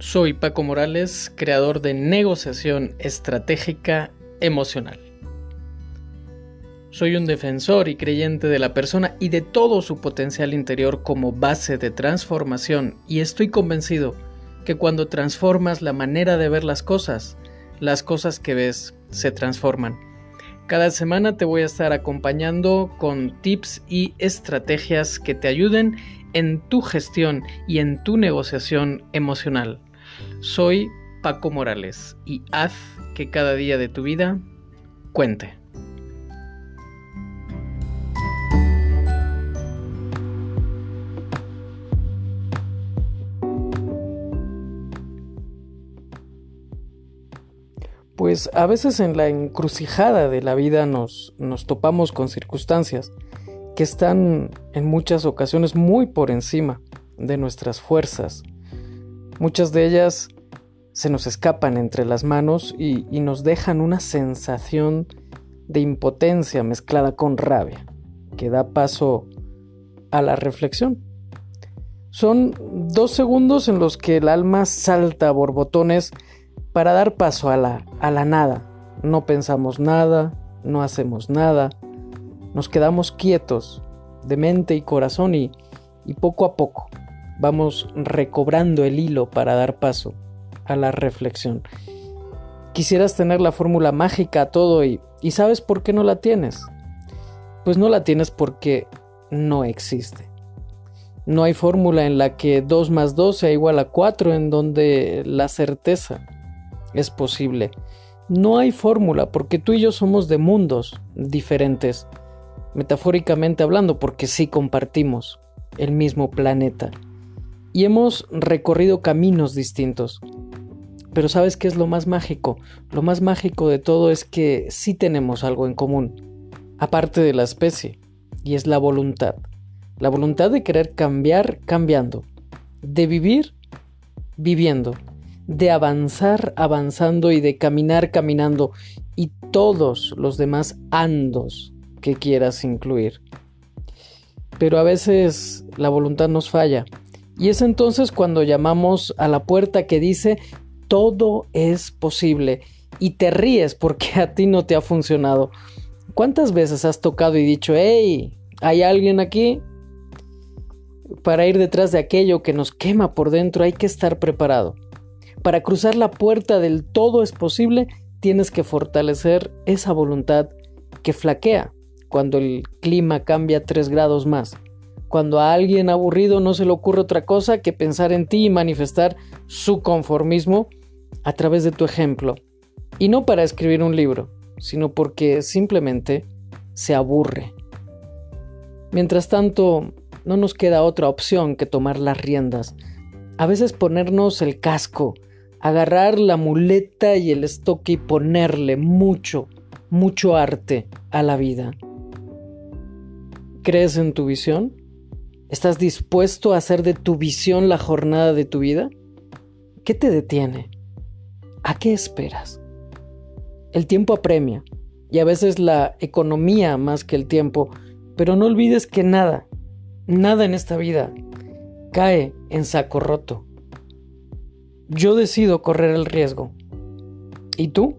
Soy Paco Morales, creador de negociación estratégica emocional. Soy un defensor y creyente de la persona y de todo su potencial interior como base de transformación y estoy convencido que cuando transformas la manera de ver las cosas, las cosas que ves se transforman. Cada semana te voy a estar acompañando con tips y estrategias que te ayuden en tu gestión y en tu negociación emocional. Soy Paco Morales y haz que cada día de tu vida cuente. Pues a veces en la encrucijada de la vida nos, nos topamos con circunstancias que están en muchas ocasiones muy por encima de nuestras fuerzas, Muchas de ellas se nos escapan entre las manos y, nos dejan una sensación de impotencia mezclada con rabia, que da paso a la reflexión. Son dos segundos en los que el alma salta a borbotones para dar paso a la, a la nada. No pensamos nada, no hacemos nada, nos quedamos quietos de mente y corazón y, y poco a poco vamos recobrando el hilo para dar paso a la reflexión. Quisieras tener la fórmula mágica a todo y, y ¿sabes por qué no la tienes? Pues no la tienes porque no existe. No hay fórmula en la que 2 más 2 sea igual a 4 en donde la certeza es posible. No hay fórmula porque tú y yo somos de mundos diferentes, metafóricamente hablando, porque sí compartimos el mismo planeta y hemos recorrido caminos distintos. Pero ¿sabes qué es lo más mágico? Lo más mágico de todo es que sí tenemos algo en común, aparte de la especie, y es la voluntad. La voluntad de querer cambiar cambiando, de vivir viviendo, de avanzar avanzando y de caminar caminando, y todos los demás andos que quieras incluir. Pero a veces la voluntad nos falla y es entonces cuando llamamos a la puerta que dice, todo es posible. Y te ríes porque a ti no te ha funcionado. ¿Cuántas veces has tocado y dicho, hey, ¿hay alguien aquí? Para ir detrás de aquello que nos quema por dentro hay que estar preparado. Para cruzar la puerta del todo es posible, tienes que fortalecer esa voluntad que flaquea cuando el clima cambia tres grados más cuando a alguien aburrido no se le ocurre otra cosa que pensar en ti y manifestar su conformismo a través de tu ejemplo. Y no para escribir un libro, sino porque simplemente se aburre. Mientras tanto, no nos queda otra opción que tomar las riendas. A veces ponernos el casco, agarrar la muleta y el estoque y ponerle mucho, mucho arte a la vida. ¿Crees en tu visión? ¿Estás dispuesto a hacer de tu visión la jornada de tu vida? ¿Qué te detiene? ¿A qué esperas? El tiempo apremia y a veces la economía más que el tiempo, pero no olvides que nada, nada en esta vida cae en saco roto. Yo decido correr el riesgo. ¿Y tú?